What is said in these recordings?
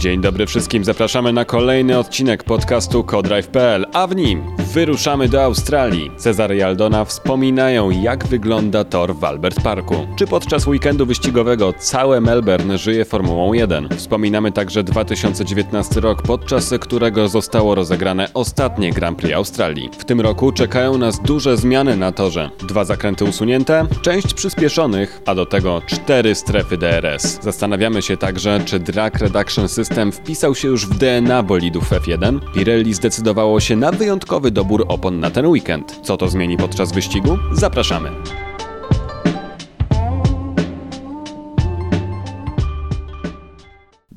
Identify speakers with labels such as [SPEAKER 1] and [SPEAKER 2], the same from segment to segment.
[SPEAKER 1] Dzień dobry wszystkim, zapraszamy na kolejny odcinek podcastu Codrive.pl, a w nim wyruszamy do Australii. Cezary i Aldona wspominają, jak wygląda tor w Albert Parku. Czy podczas weekendu wyścigowego całe Melbourne żyje Formułą 1. Wspominamy także 2019 rok, podczas którego zostało rozegrane ostatnie Grand Prix Australii. W tym roku czekają nas duże zmiany na torze. Dwa zakręty usunięte, część przyspieszonych, a do tego cztery strefy DRS. Zastanawiamy się także, czy Drag Reduction System wpisał się już w DNA bolidów F1. Pirelli zdecydowało się na wyjątkowy dobór opon na ten weekend. Co to zmieni podczas wyścigu? Zapraszamy.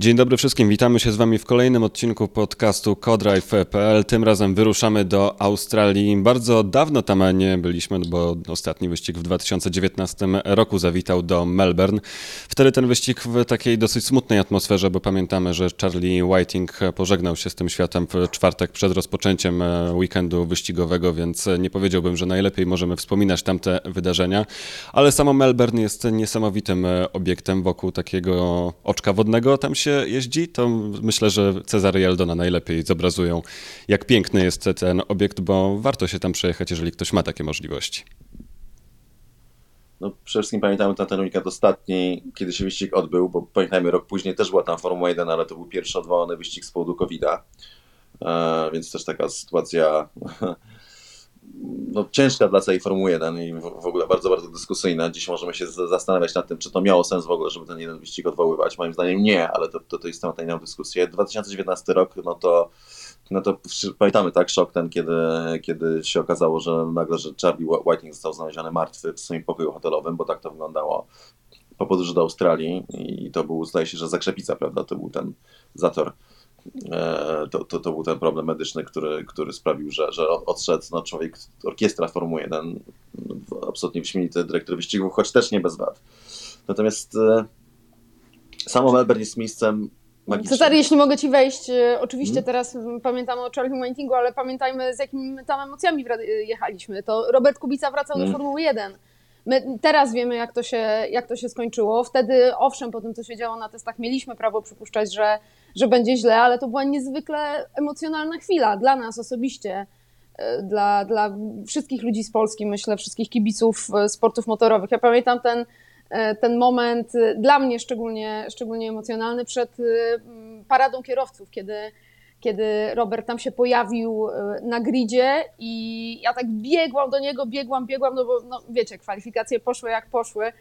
[SPEAKER 1] Dzień dobry wszystkim, witamy się z Wami w kolejnym odcinku podcastu Codrive.pl. Tym razem wyruszamy do Australii. Bardzo dawno tam nie byliśmy, bo ostatni wyścig w 2019 roku zawitał do Melbourne. Wtedy ten wyścig w takiej dosyć smutnej atmosferze, bo pamiętamy, że Charlie Whiting pożegnał się z tym światem w czwartek przed rozpoczęciem weekendu wyścigowego, więc nie powiedziałbym, że najlepiej możemy wspominać tamte wydarzenia, ale samo Melbourne jest niesamowitym obiektem wokół takiego oczka wodnego. Tam się jeździ, to myślę, że Cezary i Aldona najlepiej zobrazują, jak piękny jest ten obiekt, bo warto się tam przejechać, jeżeli ktoś ma takie możliwości.
[SPEAKER 2] No, przede wszystkim pamiętamy ten weekend ostatni, kiedy się wyścig odbył, bo pamiętajmy, rok później też była tam Formuła 1, ale to był pierwszy odwołany wyścig z powodu COVID-a, e, więc też taka sytuacja no, ciężka dla całej Formuły 1 i w ogóle bardzo, bardzo dyskusyjna. Dziś możemy się zastanawiać nad tym, czy to miało sens w ogóle, żeby ten jeden wyścig odwoływać. Moim zdaniem nie, ale to, to, to jest temat na dyskusję. 2019 rok, no to no to pamiętamy tak szok ten, kiedy, kiedy się okazało, że nagle, że Charlie Whiting został znaleziony martwy w swoim pokoju hotelowym, bo tak to wyglądało po podróży do Australii i to był, zdaje się, że Zakrzepica, prawda, to był ten zator to, to, to był ten problem medyczny, który, który sprawił, że, że odszedł no, człowiek, orkiestra Formuły 1, absolutnie wyśmienity dyrektor wyścigów, choć też nie bez wad. Natomiast e, samo Melbourne jest miejscem magicznym.
[SPEAKER 3] Cezary, jeśli mogę Ci wejść, e, oczywiście hmm? teraz pamiętamy o Charlie Whitingu, ale pamiętajmy z jakimi tam emocjami jechaliśmy. To Robert Kubica wracał hmm. do Formuły 1. My teraz wiemy, jak to, się, jak to się skończyło. Wtedy, owszem, po tym, co się działo na testach, mieliśmy prawo przypuszczać, że że będzie źle, ale to była niezwykle emocjonalna chwila dla nas osobiście, e, dla, dla wszystkich ludzi z Polski, myślę, wszystkich kibiców e, sportów motorowych. Ja pamiętam ten, e, ten moment dla mnie szczególnie, szczególnie emocjonalny przed paradą kierowców, kiedy, kiedy Robert tam się pojawił na gridzie i ja tak biegłam do niego, biegłam, biegłam, no bo no, wiecie, kwalifikacje poszły jak poszły.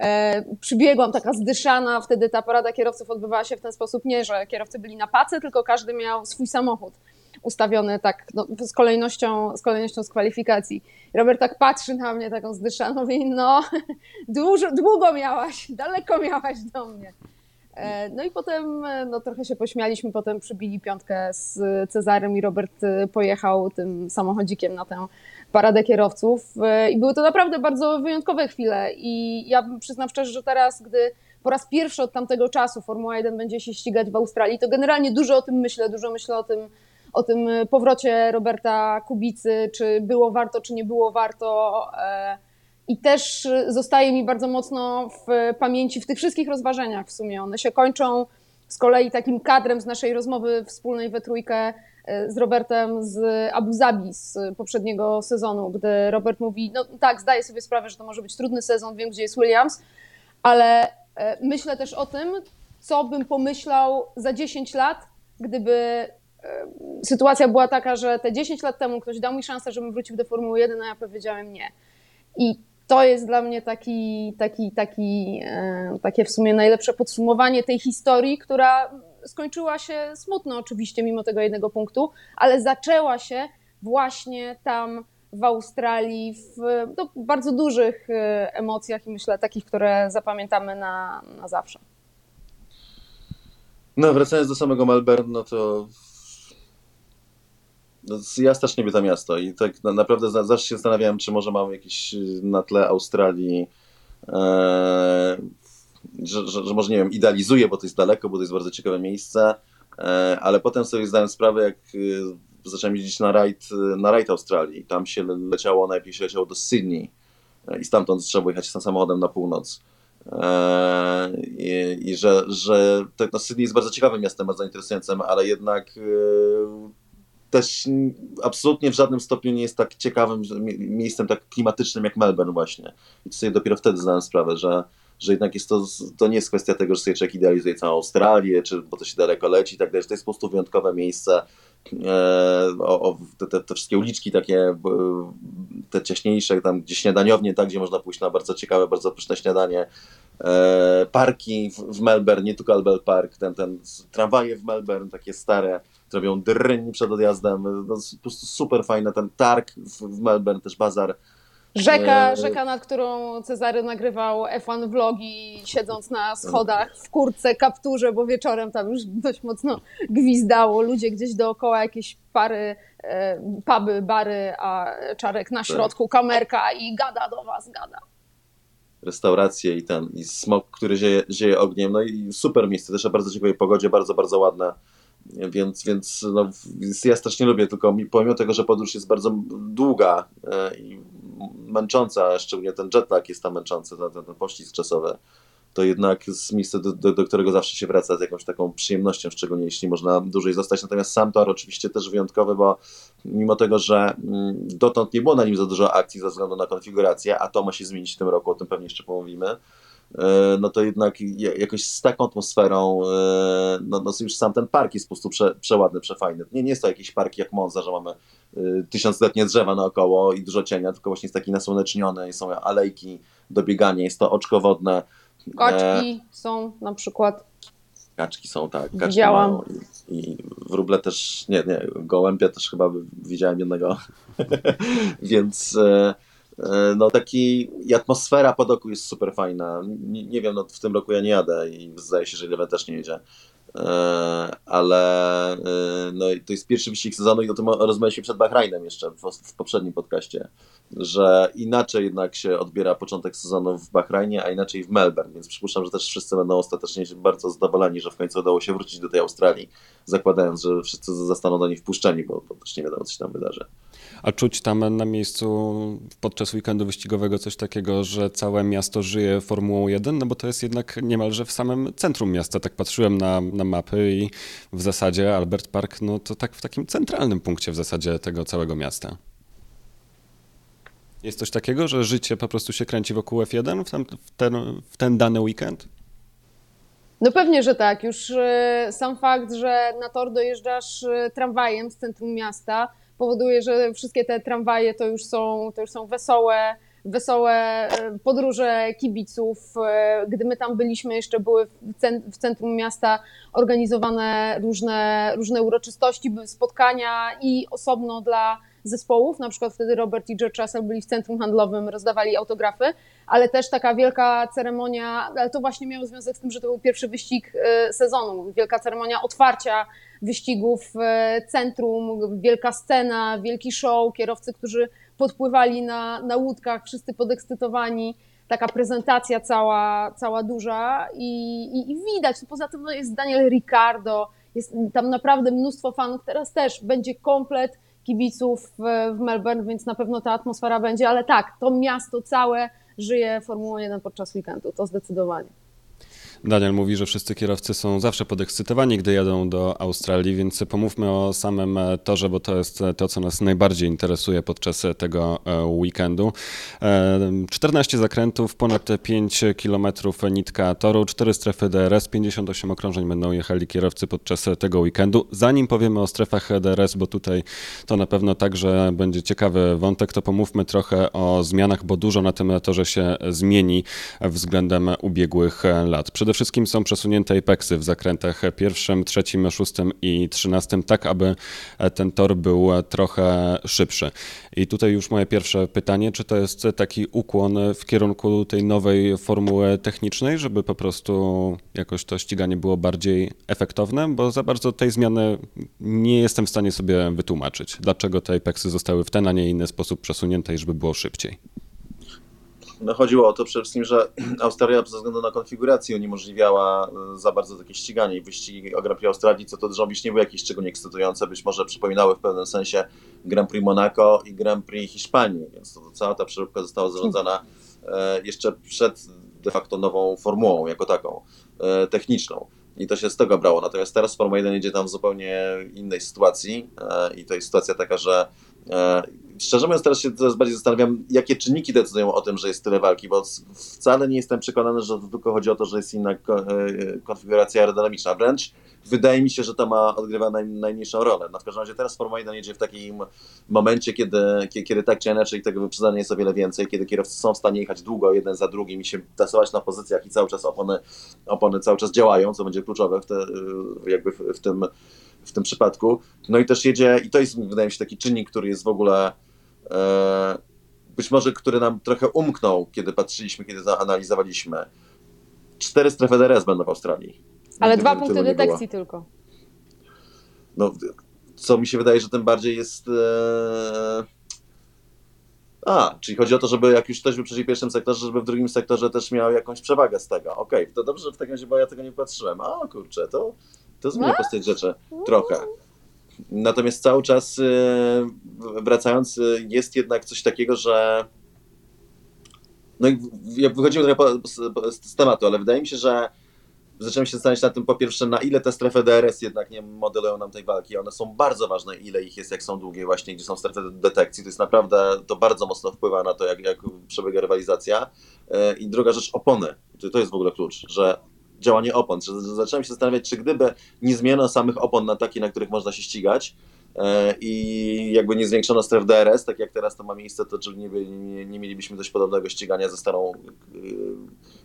[SPEAKER 3] E, przybiegłam taka zdyszana, wtedy ta porada kierowców odbywała się w ten sposób, nie, że kierowcy byli na pace, tylko każdy miał swój samochód ustawiony tak no, z, kolejnością, z kolejnością z kwalifikacji. Robert tak patrzy na mnie taką zdyszaną, mówi, no dużo, długo miałaś, daleko miałaś do mnie. E, no i potem no, trochę się pośmialiśmy, potem przybili piątkę z Cezarem i Robert e, pojechał tym samochodzikiem na tę paradę kierowców e, i były to naprawdę bardzo wyjątkowe chwile i ja przyznam szczerze, że teraz, gdy po raz pierwszy od tamtego czasu Formuła 1 będzie się ścigać w Australii, to generalnie dużo o tym myślę, dużo myślę o tym, o tym powrocie Roberta Kubicy, czy było warto, czy nie było warto. E, I też zostaje mi bardzo mocno w pamięci w tych wszystkich rozważaniach w sumie. One się kończą z kolei takim kadrem z naszej rozmowy wspólnej we trójkę z Robertem z Abu Zabi z poprzedniego sezonu, gdy Robert mówi, no tak, zdaję sobie sprawę, że to może być trudny sezon, wiem, gdzie jest Williams, ale e, myślę też o tym, co bym pomyślał za 10 lat, gdyby e, sytuacja była taka, że te 10 lat temu ktoś dał mi szansę, żebym wrócił do Formuły 1, a ja powiedziałem nie. I to jest dla mnie taki, taki, taki, e, takie w sumie najlepsze podsumowanie tej historii, która skończyła się smutno oczywiście mimo tego jednego punktu, ale zaczęła się właśnie tam w Australii w no, bardzo dużych e, emocjach i myślę takich, które zapamiętamy na, na zawsze.
[SPEAKER 2] No, wracając do samego Melbourne, no to ja strasznie lubię to miasto i tak naprawdę zawsze się zastanawiałem, czy może mam jakieś na tle Australii e, że, że, że, może nie wiem, idealizuję, bo to jest daleko, bo to jest bardzo ciekawe miejsce, e, ale potem sobie zdałem sprawę, jak e, zacząłem jeździć na rajd, na rajd Australii. Tam się leciało, najpierw się leciało do Sydney e, i stamtąd trzeba było jechać samochodem na północ. I, i że, że tak, no Sydney jest bardzo ciekawym miastem, bardzo interesującym, ale jednak też absolutnie w żadnym stopniu nie jest tak ciekawym miejscem tak klimatycznym jak Melbourne właśnie. I sobie dopiero wtedy zdałem sprawę, że, że jednak jest to, to nie jest kwestia tego, że sobie człowiek idealizuje całą Australię, czy bo to się daleko leci i tak dalej, że to jest po prostu wyjątkowe miejsce. E, o, o te, te, wszystkie uliczki takie, te ciaśniejsze, tam gdzie śniadaniownie, tak, gdzie można pójść na bardzo ciekawe, bardzo pyszne śniadanie. E, parki w, w Melbourne, nie tylko Albert Park, ten, ten tramwaje w Melbourne, takie stare, robią drń przed odjazdem. No, po prostu super fajny ten targ w, Melbourne, też bazar.
[SPEAKER 3] Rzeka, e, rzeka, nad którą Cezary nagrywał F1 vlogi, siedząc na schodach w kurce, kapturze, bo wieczorem tam już dość mocno gwizdało. Ludzie gdzieś dookoła, jakieś pary, e, puby, bary, a Czarek na tak. środku, kamerka i gada do was, gada.
[SPEAKER 2] Restauracje i ten, i smok, który zieje, zieje ogniem. No i super miejsce, też bardzo ciekawej pogodzie, bardzo, bardzo ładne więc, więc no, ja strasznie lubię, tylko pomimo tego, że podróż jest bardzo długa e, i męcząca, szczególnie ten jetlag jest tam męczący, ten, ten pościsk czasowy, to jednak jest miejsce, do, do, do, którego zawsze się wraca z jakąś taką przyjemnością, szczególnie jeśli można dłużej zostać. Natomiast sam tor oczywiście też wyjątkowy, bo mimo tego, że mm, dotąd nie było na nim za dużo akcji ze względu na konfigurację, a to ma się zmienić w tym roku, o tym pewnie jeszcze pomówimy, no to jednak jakoś z taką atmosferą, e, no, no już sam ten park jest po prostu prze, przeładny, przefajny. Nie, nie jest to jakiś park jak Monza, że mamy e, tysiącletnie drzewa naokoło i dużo cienia, tylko właśnie jest taki nasłoneczniony, są alejki do biegania, jest to oczko wodne.
[SPEAKER 3] Kaczki e... są na przykład.
[SPEAKER 2] Kaczki są, tak. Kaczki Widziałam. Mają. I, I wróble też, nie, nie, gołębia też chyba widziałem jednego. Więc... E E, no taki atmosfera pod oku jest super fajna. Nie, nie, wiem, no w tym roku ja nie jadę i zdaje się, że Eleven też nie jedzie. E, ale e, no, to jest pierwszy wyścig sezonu i o tym rozmawialiśmy przed Bahrainem jeszcze w, w, poprzednim podcaście, że inaczej jednak się odbiera początek sezonu w Bahrajnie, a inaczej w Melbourne, więc przypuszczam, że też wszyscy będą ostatecznie bardzo zadowoleni, że w końcu udało się wrócić do tej Australii, zakładając, że wszyscy zostaną do niej wpuszczeni, bo, bo też nie wiadomo, co się tam wydarzy.
[SPEAKER 1] A czuć tam na miejscu podczas weekendu wyścigowego coś takiego, że całe miasto żyje Formułą 1? No bo to jest jednak niemalże w samym centrum miasta. Tak patrzyłem na, na mapy i w zasadzie Albert Park, no to tak w takim centralnym punkcie w zasadzie tego całego miasta. Jest coś takiego, że życie po prostu się kręci wokół F1 w ten, w ten, w ten dany weekend?
[SPEAKER 3] No pewnie, że tak. Już e, sam fakt, że na tor dojeżdżasz e, tramwajem z centrum miasta, powoduje, że wszystkie te tramwaje to już są, to już są wesołe, wesołe e, podróże kibiców. E, gdy my tam byliśmy, jeszcze były w centrum miasta organizowane różne, różne uroczystości, były spotkania i osobno dla zespołów, na przykład wtedy Robert i George Russell byli w centrum handlowym, rozdawali autografy, ale też taka wielka ceremonia, ale to właśnie miało związek z tym, że to był pierwszy wyścig e, sezonu, wielka ceremonia otwarcia wyścigów w centrum, wielka scena, wielki show, kierowcy, którzy podpływali na, na łódkach, wszyscy podekscytowani, taka prezentacja cała, cała duża i, i, i widać, poza tym no jest Daniel Ricardo, jest tam naprawdę mnóstwo fanów, teraz też będzie komplet kibiców w, w Melbourne, więc na pewno ta atmosfera będzie, ale tak, to miasto całe żyje Formułą 1 podczas weekendu, to zdecydowanie.
[SPEAKER 1] Daniel mówi, że wszyscy kierowcy są zawsze podekscytowani, gdy jadą do Australii, więc pomówmy o samym e, torze, bo to jest e, to, co nas najbardziej interesuje podczas e, tego weekendu. 14 zakrętów, ponad 5 km nitka toru, 4 strefy DRS, 58 okrążeń będą jechali kierowcy podczas tego weekendu. Zanim powiemy o strefach DRS, bo tutaj to na pewno także będzie ciekawy wątek, to pomówmy trochę o zmianach, bo dużo na tym torze się zmieni względem ubiegłych lat. Przede wszystkim są przesunięte apexy w zakrętach pierwszym, trzecim, szóstym i trzynastym, tak aby ten tor był trochę szybszy. I tutaj już moje pierwsze pytanie, czy to jest taki ukłon w kierunku tej nowej formuły technicznej, żeby po prostu jakoś to ściganie było bardziej efektowne, bo za bardzo tej zmiany nie jestem w stanie sobie wytłumaczyć. Dlaczego te apexy zostały w ten, a nie inny sposób przesunięte i żeby było szybciej?
[SPEAKER 2] No chodziło o to przede wszystkim, że Australia ze względu na konfigurację uniemożliwiała e, za bardzo takie ściganie i wyścigi o Grand Prix Australii, co to zrobić nie były jakieś szczególnie ekscytujące, być może przypominały w pewnym sensie Grand Prix Monaco i Grand Prix Hiszpanii, więc to, to cała ta przeróbka została zarządzana e, jeszcze przed de facto nową formułą jako taką, e, techniczną. I to się z tego brało. Natomiast teraz Formuła 1 idzie tam w zupełnie innej sytuacji i to jest sytuacja taka, że szczerze mówiąc teraz się teraz bardziej zastanawiam, jakie czynniki decydują o tym, że jest tyle walki, bo wcale nie jestem przekonany, że to tylko chodzi o to, że jest inna konfiguracja aerodynamiczna. Wręcz wydaje mi się, że to ma odgrywa naj, najmniejszą rolę. No w każdym razie teraz Formuła 1 jedzie w takim momencie, kiedy, kiedy, kiedy tak czy inaczej tego wyprzedzania jest o wiele więcej, kiedy kierowcy są w stanie jechać długo jeden za drugim i się tasować na pozycjach i cały czas opony, opony cały czas działają, co będzie kluczowe w, te, jakby w, w tym w tym przypadku. No i też jedzie, i to jest wydaje mi się taki czynnik, który jest w ogóle e, być może, który nam trochę umknął, kiedy patrzyliśmy, kiedy zaanalizowaliśmy. Cztery strefy DRS będą w Australii.
[SPEAKER 3] Ale dwa punkty detekcji tylko.
[SPEAKER 2] No, co mi się wydaje, że tym bardziej jest. E... A, czyli chodzi o to, żeby jak już ktoś był przy pierwszym sektorze, żeby w drugim sektorze też miał jakąś przewagę z tego. Okej, okay, to dobrze, że w takim razie, bo ja tego nie patrzyłem. A kurczę, to, to zmienia no? postać rzeczy trochę. Natomiast cały czas e, wracając, e, jest jednak coś takiego, że no i wychodzimy trochę z tematu, ale wydaje mi się, że zacząłem się zastanawiać nad tym, po pierwsze, na ile te strefy DRS jednak nie modelują nam tej walki. One są bardzo ważne, ile ich jest, jak są długie, właśnie gdzie są strefy detekcji. To jest naprawdę, to bardzo mocno wpływa na to, jak, jak przebiega rywalizacja. E, I druga rzecz, opony. To jest w ogóle klucz, że działanie opon. Zacząłem się zastanawiać, czy gdyby nie zmieniono samych opon na takie, na których można się ścigać, i jakby nie zwiększono stref DRS, tak jak teraz to ma miejsce, to czy nie, nie, nie mielibyśmy dość podobnego ścigania ze starą, e,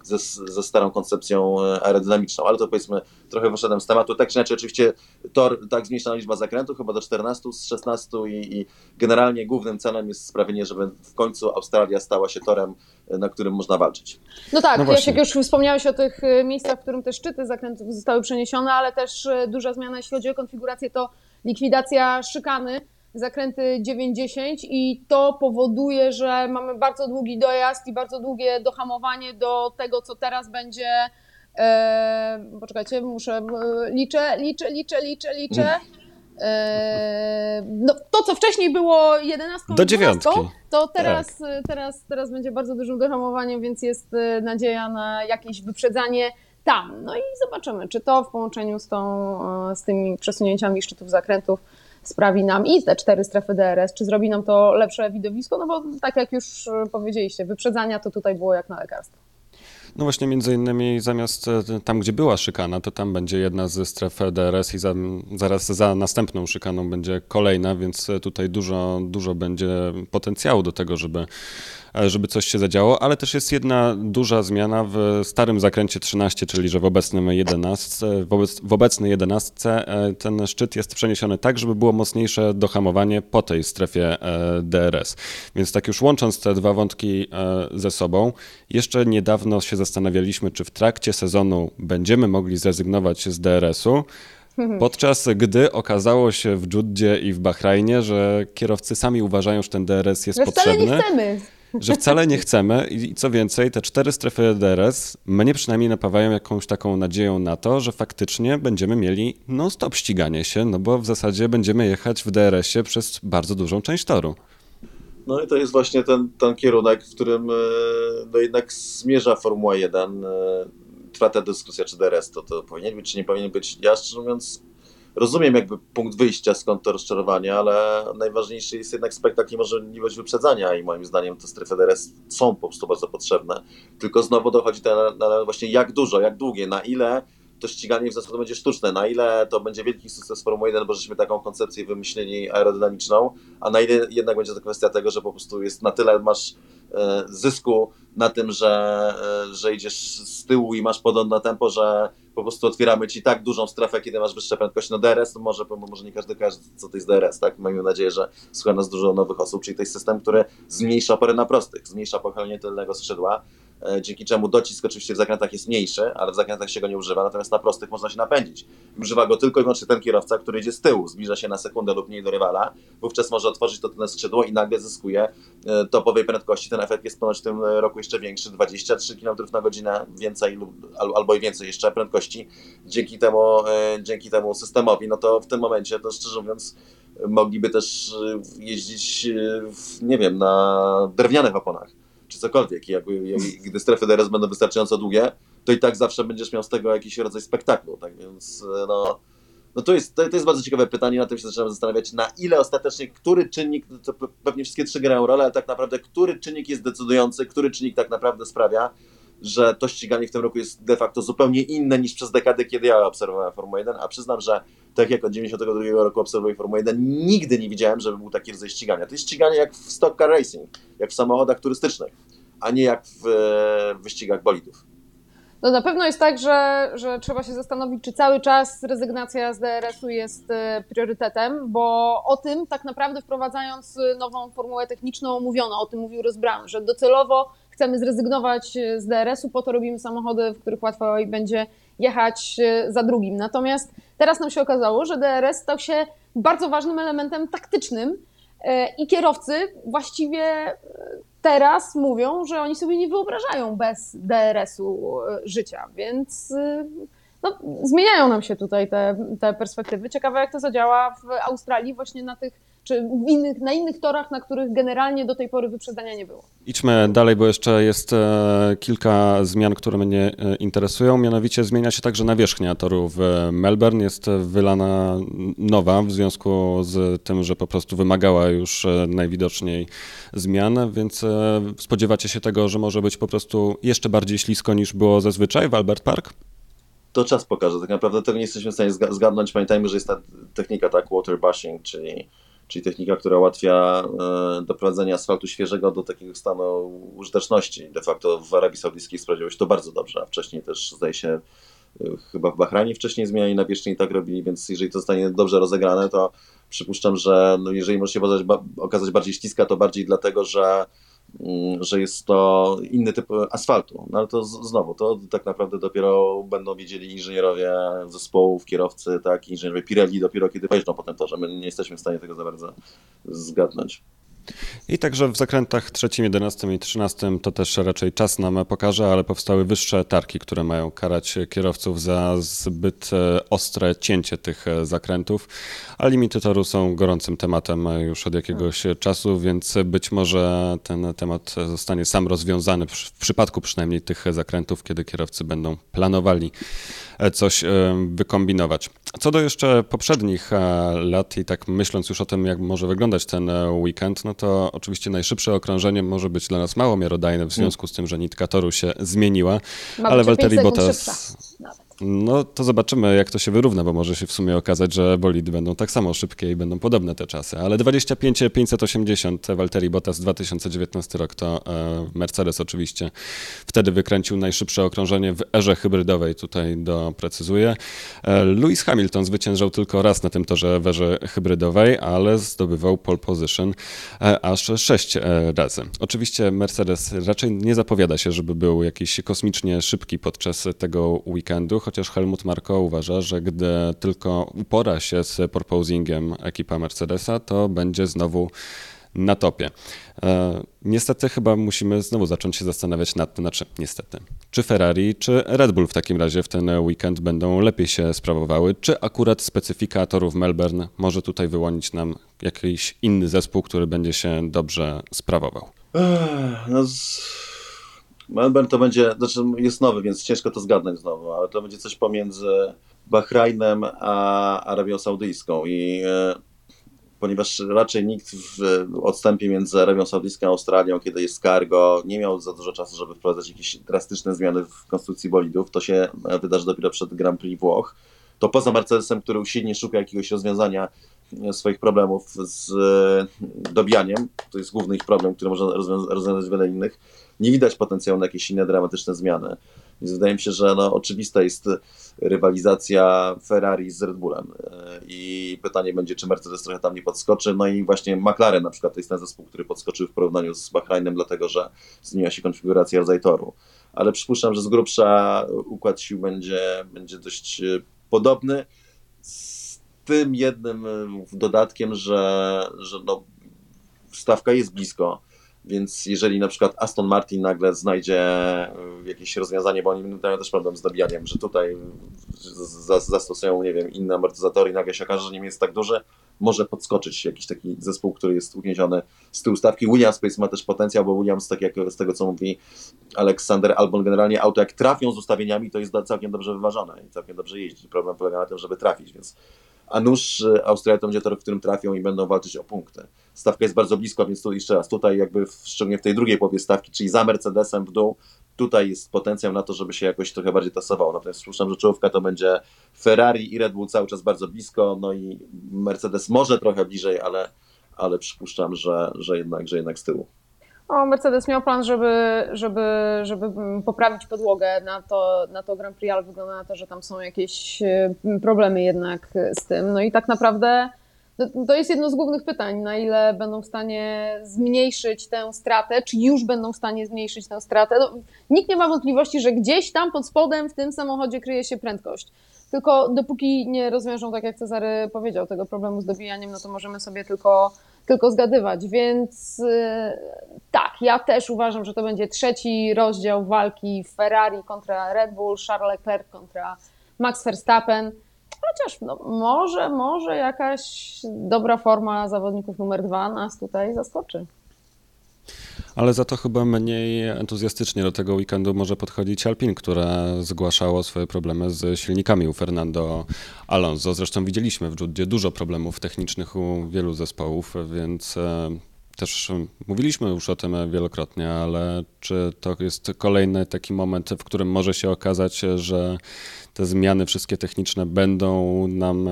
[SPEAKER 2] ze, ze starą koncepcją e, aerodynamiczną, ale to powiedzmy trochę wyszedłem z tematu. Tak czy inaczej, oczywiście tor, tak zmniejszona liczba zakrętów, chyba do 14 z 16 i, i generalnie głównym celem jest sprawienie, żeby w końcu Australia stała się torem, na którym można walczyć.
[SPEAKER 3] No tak, no jak już wspomniałeś o tych miejscach, w którym te szczyty zakrętów zostały przeniesione, ale też duża zmiana, jeśli chodzi o konfigurację, to likwidacja szykany, zakręty 90 i to powoduje, że mamy bardzo długi dojazd i bardzo długie dohamowanie do tego, co teraz będzie. E, poczekajcie, muszę. Liczę, liczę, liczę, liczę, liczę. E, no, to, co wcześniej było 11
[SPEAKER 1] do dziewiątki.
[SPEAKER 3] To teraz, tak. teraz, teraz będzie bardzo dużym dohamowaniem, więc jest e, nadzieja na jakieś wyprzedzanie tam. No i zobaczymy, czy to w połączeniu z, tą, e, z tymi przesunięciami szczytów zakrętów sprawi nam i te cztery strefy DRS, czy zrobi nam to lepsze widowisko, no bo tak jak już e, powiedzieliście, wyprzedzania to tutaj było jak na lekarstwo.
[SPEAKER 1] No właśnie między innymi zamiast e, tam, gdzie była szykana, to tam będzie jedna ze stref DRS i za, zaraz za następną szykaną będzie kolejna, więc tutaj dużo, dużo będzie potencjału do tego, żeby żeby coś się zadziało, ale też jest jedna duża zmiana w starym zakręcie 13, czyli że w obecnym 11, wobec, w obecnej 11 e, ten szczyt jest przeniesiony tak, żeby było mocniejsze dohamowanie po tej strefie e, DRS. Więc tak już łącząc te dwa wątki ze sobą, jeszcze niedawno się zastanawialiśmy, czy w trakcie sezonu będziemy mogli zrezygnować z DRS-u, Podczas gdy okazało się w Dżuddzie i w Bahrajnie, że kierowcy sami uważają, że ten DRS jest
[SPEAKER 3] że
[SPEAKER 1] potrzebny.
[SPEAKER 3] Wcale nie chcemy
[SPEAKER 1] że wcale nie chcemy i co więcej, te cztery strefy DRS mnie przynajmniej napawają jakąś taką nadzieją na to, że faktycznie będziemy mieli non-stop ściganie się, no bo w zasadzie będziemy jechać w DRS-ie przez bardzo dużą część toru.
[SPEAKER 2] No i to jest właśnie ten, ten kierunek, w którym e, no jednak zmierza Formuła 1. E, trwa ta dyskusja, czy DRS to, to powinien być, czy nie powinien być. Ja szczerze mówiąc rozumiem jakby punkt wyjścia, skąd to rozczarowanie, ale najważniejszy jest jednak spektakl i możliwość wyprzedzania i moim zdaniem te strefy DRS są po prostu bardzo potrzebne. Tylko znowu dochodzi na właśnie jak dużo, jak długie, na ile to ściganie w zasadzie będzie sztuczne, na ile to będzie wielki sukces Formuły 1, bo żeśmy taką koncepcję wymyślili aerodynamiczną, a na ile jednak będzie to kwestia tego, że po prostu jest na tyle masz zysku na tym, że, e, że idziesz z tyłu i masz podobne tempo, że po prostu otwieramy ci tak dużą strefę, kiedy masz wyższe prędkości. No DRS, to może, może nie każdy kojarzy, co to jest DRS, tak? Mamy nadzieję, że słucha nas dużo nowych osób, czyli to jest system, który zmniejsza opory na prostych, zmniejsza pochylenie tylnego skrzydła, e, dzięki czemu docisk oczywiście w zakrętach jest mniejszy, ale w zakrętach się go nie używa, natomiast na prostych można się napędzić. Używa go tylko i wyłącznie ten kierowca, który idzie z tyłu, zbliża się na sekundę lub mniej do rywala, wówczas może otworzyć to tylne skrzydło i nagle zyskuje e, topowej prędkości. Ten efekt jest ponoć w tym roku jeszcze większy, 23 km na godzinę więcej lub, albo i więcej jeszcze prędkości dzięki temu, e, dzięki temu systemowi, no to w tym momencie, to szczerze mówiąc, mogliby też jeździć, w, nie wiem, na drewnianych oponach czy cokolwiek. Jakby, jak, gdy strefy DRS będą wystarczająco długie, to i tak zawsze będziesz miał z tego jakiś rodzaj spektaklu. Tak więc no, no to, jest, to, to jest bardzo ciekawe pytanie, na tym się zaczynamy zastanawiać, na ile ostatecznie, który czynnik, to pewnie wszystkie trzy grają rolę, ale tak naprawdę, który czynnik jest decydujący, który czynnik tak naprawdę sprawia, że to ściganie w tym roku jest de facto zupełnie inne niż przez dekady, kiedy ja obserwowałem Formułę 1, a przyznam, że tak jak od 92 roku obserwuję Formułę 1, nigdy nie widziałem, żeby był taki rodzaj ścigania. To jest ściganie jak w stock car racing, jak w samochodach turystycznych, a nie jak w, w wyścigach bolidów.
[SPEAKER 3] No na pewno jest tak, że, że trzeba się zastanowić, czy cały czas rezygnacja z DRS-u jest e, priorytetem, bo o tym tak naprawdę wprowadzając nową formułę techniczną mówiono, o tym mówił Ross Brown, że docelowo chcemy zrezygnować z DRS-u, po to robimy samochody, w których łatwo będzie jechać e, za drugim. Natomiast teraz nam się okazało, że DRS stał się bardzo ważnym elementem taktycznym e, i kierowcy właściwie teraz mówią, że oni sobie nie wyobrażają bez DRS-u e, życia, więc e, no, zmieniają nam się tutaj te, te perspektywy. Ciekawe, jak to zadziała w Australii, właśnie na tych czy innych, na innych torach, na których generalnie do tej pory wyprzedzania nie było.
[SPEAKER 1] Idźmy dalej, bo jeszcze jest e, kilka zmian, które mnie e, interesują. Mianowicie zmienia się także nawierzchnia toru w Melbourne. Jest wylana nowa w związku z tym, że po prostu wymagała już e, najwidoczniej zmian, więc spodziewacie się tego, że może być po prostu jeszcze bardziej ślisko niż było zazwyczaj w Albert Park?
[SPEAKER 2] To czas pokaże. Tak naprawdę tego nie jesteśmy w stanie zgadnąć. Pamiętajmy, że jest ta technika, tak, water bushing, czyli czyli technika, która ułatwia e, doprowadzenie asfaltu świeżego do takiego stanu użyteczności. De facto w Arabii Saudyjskiej sprawdziło się to bardzo dobrze, a wcześniej też zdaje się e, chyba w Bahrajnie wcześniej zmieniali nawierzchnię i tak robili, więc jeżeli to zostanie dobrze rozegrane, to przypuszczam, że no jeżeli może się okazać, okazać bardziej ściska, to bardziej dlatego, że że jest to inny typ asfaltu. No ale to znowu, to tak naprawdę dopiero będą wiedzieli inżynierowie zespołów, kierowcy, tak, inżynierowie Pirelli dopiero kiedy pojeżdżą po tym torze. My nie jesteśmy w stanie tego za bardzo zgadnąć.
[SPEAKER 1] I także w zakrętach trzecim, 11 i 13 to też raczej czas nam pokaże, ale powstały wyższe tarki, które mają karać kierowców za zbyt e, ostre cięcie tych e, zakrętów, a limity toru są gorącym tematem już od jakiegoś czasu, więc być może ten temat zostanie sam rozwiązany w przypadku przynajmniej tych zakrętów, kiedy kierowcy będą planowali e, coś wykombinować. Co do jeszcze poprzednich lat i tak myśląc już o tym, jak może wyglądać ten weekend, no no to oczywiście najszybsze okrążenie może być dla nas mało miarodajne w związku z tym, że nitka toru się zmieniła,
[SPEAKER 3] Ma ale Valtteri Bottas...
[SPEAKER 1] No to zobaczymy, jak to się wyrówna, bo może się w sumie okazać, że bolidy będą tak samo szybkie i będą podobne te czasy. Ale 25 580 Valtteri Bottas 2019 rok to e, Mercedes oczywiście wtedy wykręcił najszybsze okrążenie w erze hybrydowej, tutaj doprecyzuję. E, Lewis Hamilton zwyciężał tylko raz na tym torze w erze hybrydowej, ale zdobywał pole position e, aż sześć razy. Oczywiście Mercedes raczej nie zapowiada się, żeby był jakiś kosmicznie szybki podczas tego weekendu, chociaż Helmut Marko uważa, że gdy tylko upora się z proposingiem ekipa Mercedesa, to będzie znowu na topie. E, niestety chyba musimy znowu zacząć się zastanawiać nad tym, znaczy niestety, czy Ferrari, czy Red Bull w takim razie w ten weekend będą lepiej się sprawowały, czy akurat specyfika torów Melbourne może tutaj wyłonić nam jakiś inny zespół, który będzie się dobrze sprawował.
[SPEAKER 2] No z Melbourne to będzie, znaczy jest nowy, więc ciężko to zgadnąć znowu, ale to będzie coś pomiędzy Bahrajnem a Arabią Saudyjską i e, ponieważ raczej nikt w odstępie między Arabią Saudyjską a Australią, kiedy jest cargo, nie miał za dużo czasu, żeby wprowadzać jakieś drastyczne zmiany w konstrukcji bolidów, to się wydarzy dopiero przed Grand Prix Włoch, to poza Mercedesem, który usilnie szuka jakiegoś rozwiązania swoich problemów z dobijaniem, to jest główny ich problem, który można rozwiązać wiele innych, nie widać potencjału na jakieś inne dramatyczne zmiany. Więc wydaje mi się, że no, oczywista jest rywalizacja Ferrari z Red Bullem. I pytanie będzie, czy Mercedes trochę tam nie podskoczy. No i właśnie McLaren na przykład to jest ten zespół, który podskoczył w porównaniu z Bahrainem, dlatego że zmieniła się konfiguracja rodzaj toru. Ale przypuszczam, że z grubsza układ sił będzie, będzie dość e, podobny. Z tym jednym e, dodatkiem, że, że no, stawka jest blisko więc jeżeli na przykład Aston Martin nagle znajdzie e, jakieś rozwiązanie, bo oni mają też problem z dobijaniem, że tutaj zastosują, nie wiem, inne amortyzatory i nagle się okaże, że nie jest tak duży, może podskoczyć jakiś taki zespół, który jest uwięziony z tyłu stawki. Williams Pace ma też potencjał, bo Williams, tak jak z tego co mówi Aleksander Albon, generalnie auto jak trafią z ustawieniami, to jest całkiem dobrze wyważone i całkiem dobrze jeździ. Problem polega na tym, żeby trafić, więc a nóż e, Australia to będzie tor, w którym trafią i będą walczyć o punkty. Stawka jest bardzo blisko, więc tu jeszcze raz, tutaj jakby w, szczególnie w tej drugiej połowie stawki, czyli za Mercedesem w dół, tutaj jest potencjał na to, żeby się jakoś trochę bardziej tasowało. Natomiast przypuszczam, że czołówka to będzie Ferrari i Red Bull cały czas bardzo blisko, no i Mercedes może trochę bliżej, ale, ale przypuszczam, że, że, jednak, że jednak z tyłu.
[SPEAKER 3] O, Mercedes miał plan, żeby, żeby, żeby poprawić podłogę na to, na to Grand Prix, ale wygląda na to, że tam są jakieś e, problemy jednak z tym. No i tak naprawdę to jest jedno z głównych pytań, na ile będą w stanie zmniejszyć tę stratę, czy już będą w stanie zmniejszyć tę stratę. No, nikt nie ma wątpliwości, że gdzieś tam pod spodem w tym samochodzie kryje się prędkość. Tylko dopóki nie rozwiążą, tak jak Cezary powiedział, tego problemu z dobijaniem, no to możemy sobie tylko tylko zgadywać. Więc y, tak, ja też uważam, że to będzie trzeci rozdział walki Ferrari kontra Red Bull, Charles Leclerc kontra Max Verstappen. Chociaż no, może, może jakaś dobra forma zawodników numer dwa nas tutaj zaskoczy.
[SPEAKER 1] Ale za to chyba mniej entuzjastycznie do tego weekendu może podchodzić Alpin, które zgłaszało swoje problemy z silnikami u Fernando Alonso. Zresztą widzieliśmy w Judzie dużo problemów technicznych u wielu zespołów, więc e, też mówiliśmy już o tym wielokrotnie, ale czy to jest kolejny taki moment, w którym może się okazać, że te zmiany wszystkie techniczne będą nam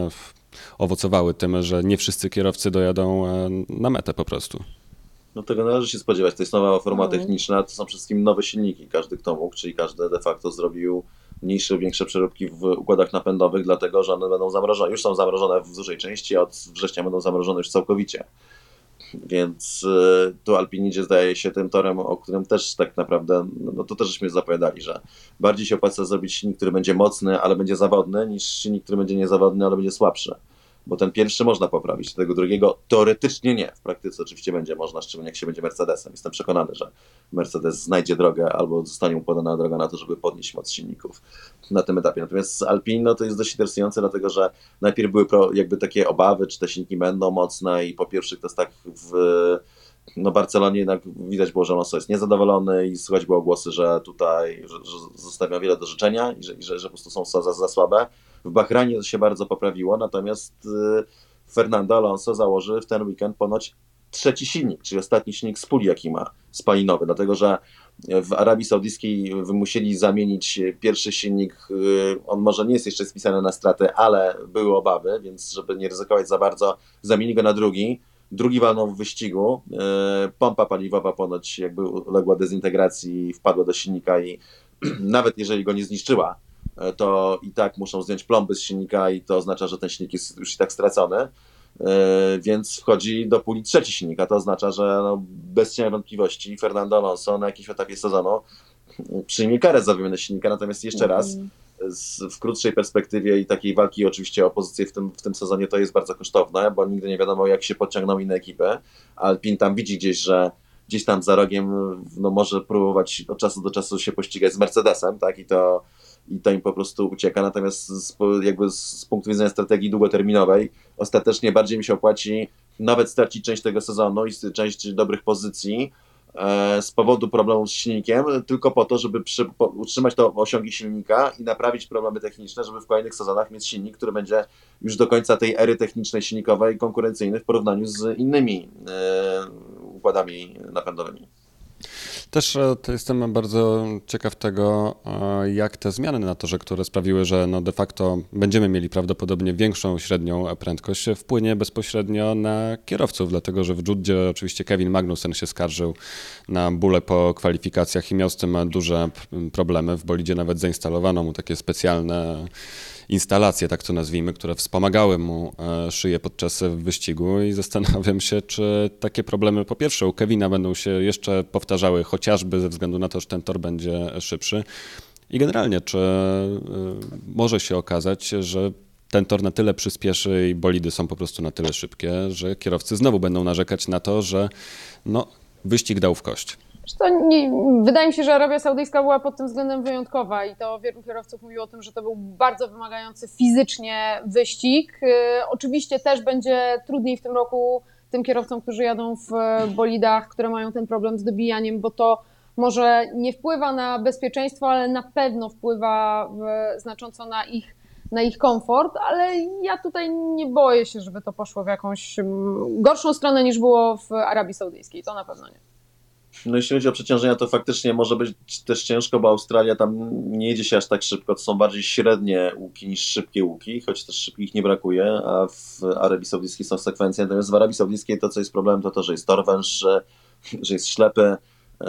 [SPEAKER 1] owocowały tym, że nie wszyscy kierowcy dojadą e, na metę po prostu?
[SPEAKER 2] No tego należy się spodziewać. To jest nowa forma mhm. techniczna, to są wszystkim nowe silniki, każdy kto mógł, czyli każdy de facto zrobił mniejsze, większe przeróbki w układach napędowych, dlatego że one będą zamrożone. Już są zamrożone w dużej części, a od września będą zamrożone już całkowicie. Więc y, tu Alpin idzie, zdaje się, tym torem, o którym też tak naprawdę, no to też żeśmy zapowiadali, że bardziej się opłaca zrobić silnik, który będzie mocny, ale będzie zawodny, niż silnik, który będzie niezawodny, ale będzie słabszy bo ten pierwszy można poprawić, tego drugiego teoretycznie nie. W praktyce oczywiście będzie można, szczególnie jak się będzie Mercedesem. Jestem przekonany, że Mercedes znajdzie drogę albo zostanie mu podana droga na to, żeby podnieść moc silników na tym etapie. Natomiast Alpine no, to jest dość interesujące, dlatego że najpierw były jakby takie obawy, czy te silniki będą mocne i po pierwszych testach w no Barcelonie jednak widać było, że Alonso jest niezadowolony i słychać było głosy, że tutaj że, że zostawia wiele do życzenia i że, i że, że po prostu są za, za słabe. W Bahrajnie to się bardzo poprawiło, natomiast y, Fernando Alonso założy w ten weekend ponoć trzeci silnik, czyli ostatni silnik z puli, jaki ma spalinowy, dlatego że w Arabii Saudyjskiej wymusili zamienić pierwszy silnik, y, on może nie jest jeszcze spisany na stratę, ale były obawy, więc żeby nie ryzykować za bardzo, zamienili go na drugi, drugi walnął w wyścigu, y, pompa paliwowa ponoć jakby uległa dezintegracji, wpadła do silnika i nawet jeżeli go nie zniszczyła, to i tak muszą zdjąć plomby z silnika i to oznacza, że ten silnik jest już i tak stracony. E, więc wchodzi do puli trzeci silnik, a to oznacza, że no, bez cienia wątpliwości Fernando Alonso na jakimś etapie sezonu przyjmie karę za wymianę silnika. Natomiast jeszcze raz, mhm. w krótszej perspektywie i takiej walki oczywiście o pozycję w tym, w tym sezonie to jest bardzo kosztowne, bo nigdy nie wiadomo jak się podciągną inne ekipy. Alpin tam widzi gdzieś, że gdzieś tam za rogiem no, może próbować od czasu do czasu się pościgać z Mercedesem, tak, i to i to im po prostu ucieka. Natomiast z, jakby z punktu widzenia strategii długoterminowej, ostatecznie bardziej mi się opłaci nawet stracić część tego sezonu i część dobrych pozycji e, z powodu problemu z silnikiem, tylko po to, żeby przy, po, utrzymać to osiągi silnika i naprawić problemy techniczne, żeby w kolejnych sezonach mieć silnik, który będzie już do końca tej ery technicznej silnikowej konkurencyjny w porównaniu z innymi e, układami napędowymi.
[SPEAKER 1] Też e, jestem bardzo ciekaw tego, e, jak te zmiany na torze, które sprawiły, że no de facto będziemy mieli prawdopodobnie większą średnią prędkość, wpłynie bezpośrednio na kierowców, dlatego że w Judzie oczywiście Kevin Magnussen się skarżył na bóle po kwalifikacjach i miał z tym duże problemy. W bolidzie nawet zainstalowano mu takie specjalne instalacje, tak to nazwijmy, które wspomagały mu e, szyję podczas wyścigu i zastanawiam się, czy takie problemy po pierwsze u Kevina będą się jeszcze powtarzały, chociażby ze względu na to, że ten tor będzie szybszy. I generalnie, czy e, może się okazać, że ten tor na tyle przyspieszy i bolidy są po prostu na tyle szybkie, że kierowcy znowu będą narzekać na to, że no, wyścig dał w kość.
[SPEAKER 3] To nie, wydaje mi się, że Arabia Saudyjska była pod tym względem wyjątkowa i to wielu kierowców mówiło o tym, że to był bardzo wymagający fizycznie wyścig. Y, oczywiście też będzie trudniej w tym roku tym kierowcom, którzy jadą w bolidach, które mają ten problem z dobijaniem, bo to może nie wpływa na bezpieczeństwo, ale na pewno wpływa znacząco na ich, na ich komfort, ale ja tutaj nie boję się, żeby to poszło w jakąś mm, gorszą stronę niż było w Arabii Saudyjskiej, to na pewno nie.
[SPEAKER 2] No jeśli chodzi o przeciążenia, to faktycznie może być też ciężko, bo Australia tam nie jedzie się aż tak szybko, to są bardziej średnie łuki niż szybkie łuki, choć też szybkich nie brakuje, a w Arabii Saudyjskiej są sekwencje, natomiast w Arabii Saudyjskiej to, co jest problemem, to to, że jest tor węższy, że jest ślepy,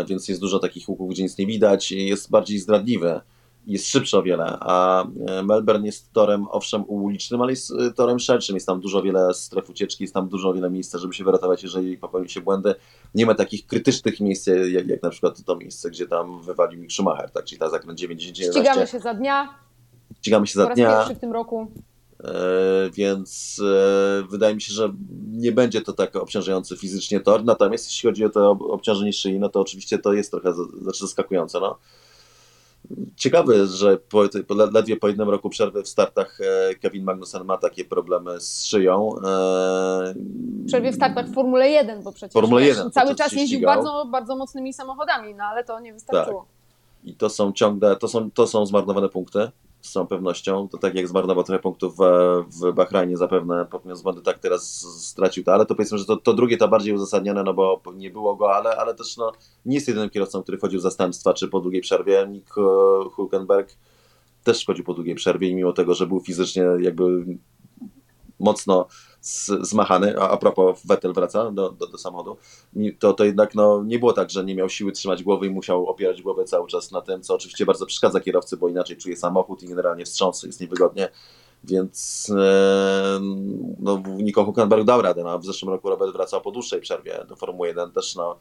[SPEAKER 2] więc jest dużo takich łuków, gdzie nic nie widać, jest bardziej zdradliwy jest szybszy o wiele, a e, Melbourne jest torem, owszem, ulicznym, ale jest e, torem szerszym, jest tam dużo wiele stref ucieczki, jest tam dużo wiele miejsca, żeby się wyratować, jeżeli popełni się błędy. Nie ma takich krytycznych miejsc, jak, jak na przykład to miejsce, gdzie tam wywalił Mick Schumacher, tak, czyli ta zakręt 99.
[SPEAKER 3] Ścigamy się za dnia.
[SPEAKER 2] Ścigamy się za po dnia.
[SPEAKER 3] pierwszy w tym roku.
[SPEAKER 2] E, więc e, wydaje mi się, że nie będzie to tak obciążający fizycznie tor, natomiast jeśli chodzi o to obciążenie szyi, no to oczywiście to jest trochę znaczy zaskakujące. No Ciekawe, że po, po, ledwie po jednym roku przerwy w startach e, Kevin Magnussen ma takie problemy z szyją.
[SPEAKER 3] E, przerwie w startach w Formule 1, bo przecież Formule 1, cały czas jeździł bardzo, bardzo mocnymi samochodami, no ale to nie wystarczyło. Tak.
[SPEAKER 2] I to są ciągle, to są, to są zmarnowane punkty z całą pewnością. To tak jak zmarnował trochę punktów w, w Bahrajnie zapewne, popełniąc błędy, tak teraz stracił to, ale to powiedzmy, że to, to drugie to bardziej uzasadnione, no bo nie było go, ale, ale też no, nie jest jedynym kierowcą, który wchodził w zastępstwa, czy po długiej przerwie. Nick e, Hulkenberg też wchodził po długiej przerwie i mimo tego, że był fizycznie jakby mocno zmachany, a, a propos Vettel wraca do, do, do, samochodu, to, to jednak no, nie było tak, że nie miał siły trzymać głowy i musiał opierać głowę cały czas na tym, co oczywiście bardzo przeszkadza kierowcy, bo inaczej czuje samochód i generalnie wstrząsy, jest niewygodnie. Więc e, no, Nico Huckenberg dał radę. No, w zeszłym roku Robert wracał po dłuższej przerwie do Formuły 1, też no,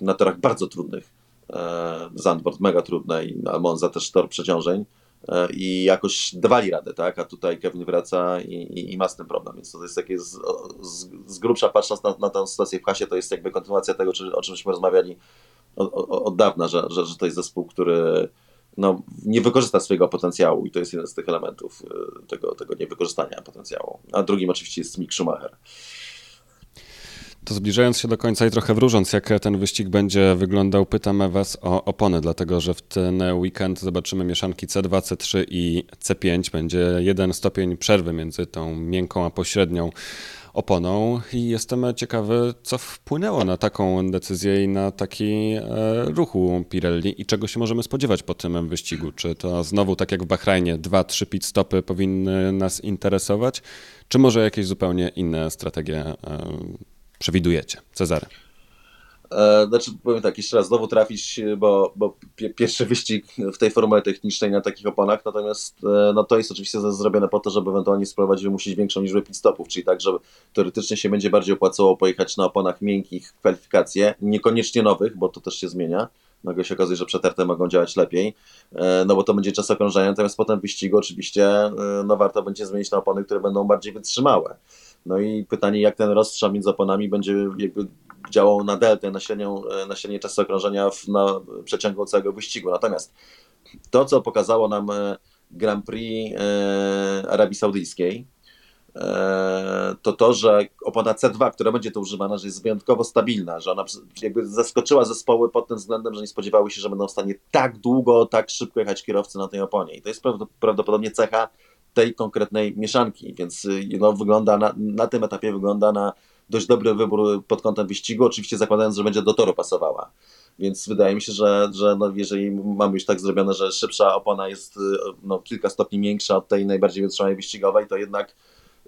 [SPEAKER 2] na torach bardzo trudnych. E, Zandvoort mega trudne i Monza też tor przeciążeń. E, i jakoś dawali radę, tak? A tutaj Kevin wraca i, i, i ma z tym problem, więc to jest takie z, z, z grubsza patrząc na, na tę sytuację w kasie, to jest jakby kontynuacja tego, czy, o czymśmy rozmawiali od, od dawna, że, że, że to jest zespół, który no, nie wykorzysta swojego potencjału i to jest jeden z tych elementów e, tego, tego niewykorzystania potencjału. A drugim oczywiście jest Mick Schumacher.
[SPEAKER 1] To zbliżając się do końca i trochę wróżąc, jak ten wyścig będzie wyglądał, pytam Was o opony, dlatego że w ten weekend zobaczymy mieszanki C2, C3 i C5. Będzie jeden stopień przerwy między tą miękką a pośrednią oponą i jestem ciekawy, co wpłynęło na taką decyzję i na taki e, ruchu Pirelli i czego się możemy spodziewać po tym wyścigu. Czy to znowu, tak jak w Bahrajnie, dwa, trzy pit stopy powinny nas interesować, czy może jakieś zupełnie inne strategie e, przewidujecie? Cezary.
[SPEAKER 2] E, znaczy, powiem tak, jeszcze raz, znowu trafić, bo, bo pierwszy wyścig w tej formule technicznej na takich oponach, natomiast e, no, to jest oczywiście zrobione po to, żeby ewentualnie spróbować wymusić większą liczbę pit stopów, czyli tak, że teoretycznie się będzie bardziej opłacało pojechać na oponach miękkich kwalifikacje, niekoniecznie nowych, bo to też się zmienia, nagle się okazuje, że przetarte mogą działać lepiej, e, no bo to będzie czas okrążenia, natomiast potem wyścigu oczywiście no warto będzie zmienić na opony, które będą bardziej wytrzymałe. No i pytanie, jak ten rozstrzał między oponami będzie jakby działał na deltę, na średnią, na średnie czasy okrążenia w, na przeciągu całego wyścigu. Natomiast to, co pokazało nam e, Grand Prix e, Arabii Saudyjskiej, e, to to, że opona C2, która będzie to używana, że jest wyjątkowo stabilna, że ona jakby zaskoczyła zespoły pod tym względem, że nie spodziewały się, że będą w stanie tak długo, tak szybko jechać kierowcy na tej oponie. I to jest prawdopodobnie cecha tej konkretnej mieszanki, więc y, no, wygląda na, na tym etapie wygląda na dość dobry wybór pod kątem wyścigu, oczywiście zakładając, że będzie do toru pasowała. Więc wydaje mi się, że, że no, jeżeli mamy już tak zrobione, że szybsza opona jest y, no, kilka stopni większa od tej najbardziej wytrzymanej wyścigowej, to jednak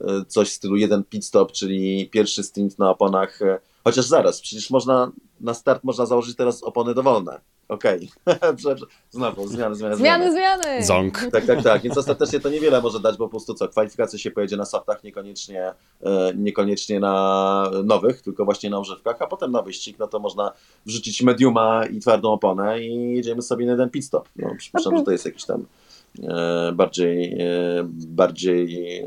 [SPEAKER 2] y, coś w stylu jeden pit stop, czyli pierwszy stint na oponach, chociaż zaraz, przecież można na start można założyć teraz opony dowolne Okej. Okay. Znowu, zmiany, zmiany,
[SPEAKER 3] zmiany. Zmiany,
[SPEAKER 1] Ząg.
[SPEAKER 2] Tak, tak, tak. Więc ostatecznie to niewiele może dać, bo po prostu co, kwalifikacje się pojedzie na softach, niekoniecznie, e, niekoniecznie na nowych, tylko właśnie na używkach, a potem na wyścig, no to można wrzucić mediuma i twardą oponę i jedziemy sobie na jeden pit stop. No, przypuszczam, że to jest jakiś tam e, bardziej, e, bardziej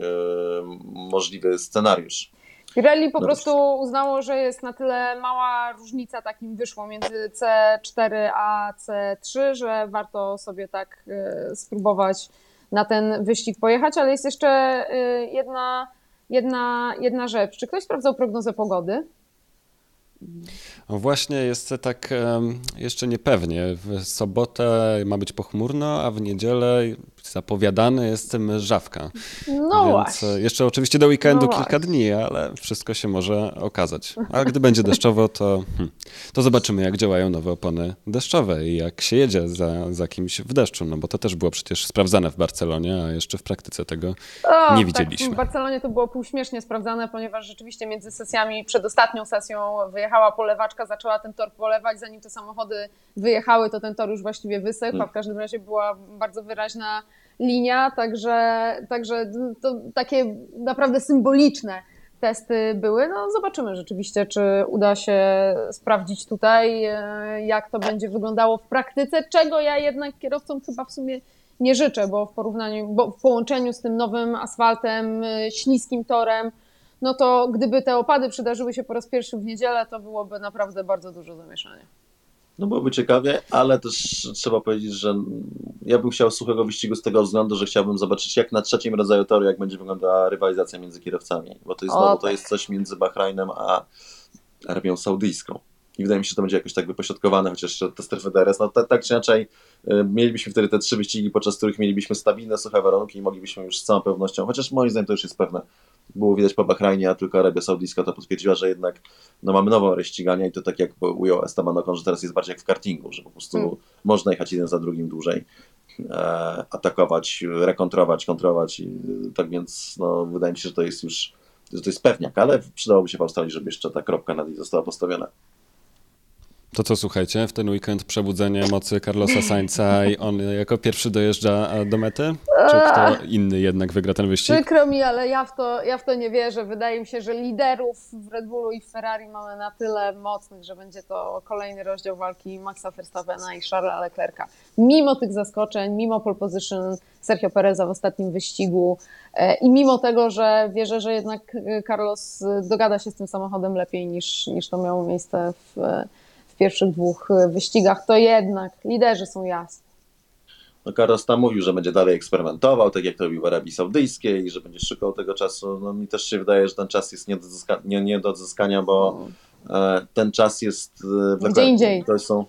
[SPEAKER 2] możliwy scenariusz.
[SPEAKER 3] Pirelli po no prostu uznało, że jest na tyle mała różnica takim wyszło między C4 a C3, że warto sobie tak y, spróbować na ten wyścig pojechać, ale jest jeszcze y, jedna, jedna, jedna rzecz. Czy ktoś sprawdzał prognozę pogody?
[SPEAKER 1] No właśnie jest tak jeszcze niepewnie. W sobotę ma być pochmurno, a w niedzielę zapowiadany jest mrzawka. No Więc właśnie. Jeszcze oczywiście do weekendu no kilka dni, ale wszystko się może okazać. A gdy będzie deszczowo, to, hmm, to zobaczymy, jak działają nowe opony deszczowe i jak się jedzie za, za kimś w deszczu, no bo to też było przecież sprawdzane w Barcelonie, a jeszcze w praktyce tego o, nie tak, widzieliśmy.
[SPEAKER 3] Tak, w Barcelonie to było półśmiesznie sprawdzane, ponieważ rzeczywiście między sesjami, przed ostatnią sesją wyjechała polewaczka, zaczęła ten tor polewać, zanim te samochody wyjechały, to ten tor już właściwie wysechł, a w każdym razie była bardzo wyraźna linia, także, także to takie naprawdę symboliczne testy były. No zobaczymy rzeczywiście, czy uda się sprawdzić tutaj, e, jak to będzie wyglądało w praktyce, czego ja jednak kierowcom chyba w sumie nie życzę, bo w porównaniu, bo w połączeniu z tym nowym asfaltem, e, śliskim torem, no to gdyby te opady przydarzyły się po raz pierwszy w niedzielę, to byłoby naprawdę bardzo dużo zamieszania.
[SPEAKER 2] No byłoby ciekawie, ale też trzeba powiedzieć, że ja bym chciał suchego wyścigu z tego względu, że chciałbym zobaczyć jak na trzecim rodzaju toru, jak będzie wyglądała rywalizacja między kierowcami, bo to jest, znowu, to jest coś między Bahrajnem a Arabią Saudyjską. I wydaje mi się, że to będzie jakoś tak wypośrodkowane, chociaż te strefy DRS, no tak, tak czy inaczej y, mielibyśmy wtedy te trzy wyścigi, podczas których mielibyśmy stabilne, suche warunki i moglibyśmy już z całą pewnością, chociaż moim zdaniem to już jest pewne, było widać po Bahrajnie, a tylko Arabia Saudyjska to potwierdziła, że jednak no, mamy nową rę ścigania i to tak jak ujął Esteban Ocon, że teraz jest bardziej jak w kartingu, że po prostu hmm. można jechać jeden za drugim dłużej, e, atakować, rekontrować, kontrolować. I, tak więc no, wydaje mi się, że to jest już że to jest pewniak, ale przydałoby się w Australii, żeby jeszcze ta kropka nad i została postawiona.
[SPEAKER 1] To co słuchajcie, w ten weekend przebudzenie mocy Carlosa Sainza i on jako pierwszy dojeżdża do mety? Czy kto inny jednak wygra ten wyścig?
[SPEAKER 3] Przykro mi, ale ja w, to, ja w to nie wierzę. Wydaje mi się, że liderów w Red Bullu i w Ferrari mamy na tyle mocnych, że będzie to kolejny rozdział walki Maxa Verstappena i Charlesa Leclerca. Mimo tych zaskoczeń, mimo pole position Sergio Pereza w ostatnim wyścigu e, i mimo tego, że wierzę, że jednak Carlos dogada się z tym samochodem lepiej niż, niż to miało miejsce w w pierwszych dwóch e, wyścigach, to jednak liderzy są jasni.
[SPEAKER 2] No Carlos tam mówił, że będzie dalej eksperymentował, tak jak to robił w Arabii Saudyjskiej że będzie szukał tego czasu. No mi też się wydaje, że ten czas jest nie do, odzyska nie, nie do odzyskania, bo e, ten czas jest
[SPEAKER 3] e, w Gdzie indziej.
[SPEAKER 2] To są,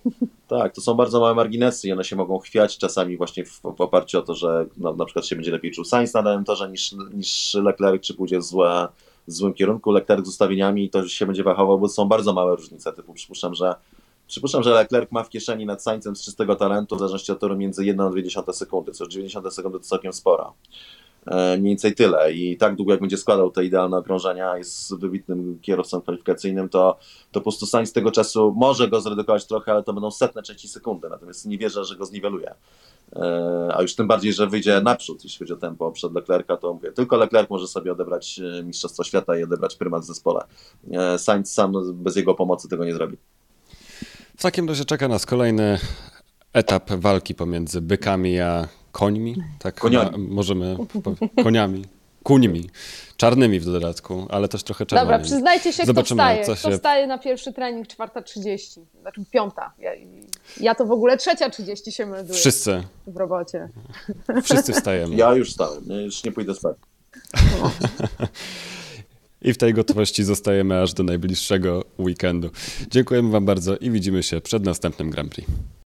[SPEAKER 2] tak, to są bardzo małe marginesy i one się mogą chwiać czasami właśnie w, w oparciu o to, że no, na przykład się będzie lepiej czuł Sainz na danym torze niż, niż Leclerc, czy pójdzie złe, w złym kierunku. Leclerc z ustawieniami to się będzie wahało, bo są bardzo małe różnice. Typu przypuszczam, że Przypuszczam, że Leclerc ma w kieszeni nad Sańcem z czystego talentu w zależności od toru między 1 a 2 sekundy, co 90 sekundy to całkiem spora. E, mniej więcej tyle i tak długo jak będzie składał te idealne okrążenia, jest wybitnym kierowcą kwalifikacyjnym, to, to po prostu Sainz tego czasu może go zredukować trochę, ale to będą setne części sekundy, natomiast nie wierzę, że go zniweluje. E, a już tym bardziej, że wyjdzie naprzód, jeśli chodzi o tempo przed Leclerca, to mówię, tylko Leclerc może sobie odebrać e, Mistrzostwo Świata i odebrać prymat w zespole. Sainz sam bez jego pomocy tego nie zrobi.
[SPEAKER 1] W takim razie czeka nas kolejny etap walki pomiędzy bykami a końmi. Tak,
[SPEAKER 2] koniami.
[SPEAKER 1] możemy koniami. Kuńmi. Czarnymi w dodatku, ale też trochę czerwonymi.
[SPEAKER 3] Dobra, przyznajcie się, Zobaczymy, kto wstaje. Co się... Kto wstaje na pierwszy trening 4.30, znaczy piąta. Ja, ja to w ogóle trzecia 30 się melduję.
[SPEAKER 1] Wszyscy.
[SPEAKER 3] W robocie.
[SPEAKER 1] Wszyscy wstajemy.
[SPEAKER 2] Ja już stałem, już nie pójdę spać.
[SPEAKER 1] I w tej gotowości zostajemy aż do najbliższego weekendu. Dziękujemy Wam bardzo i widzimy się przed następnym Grand Prix.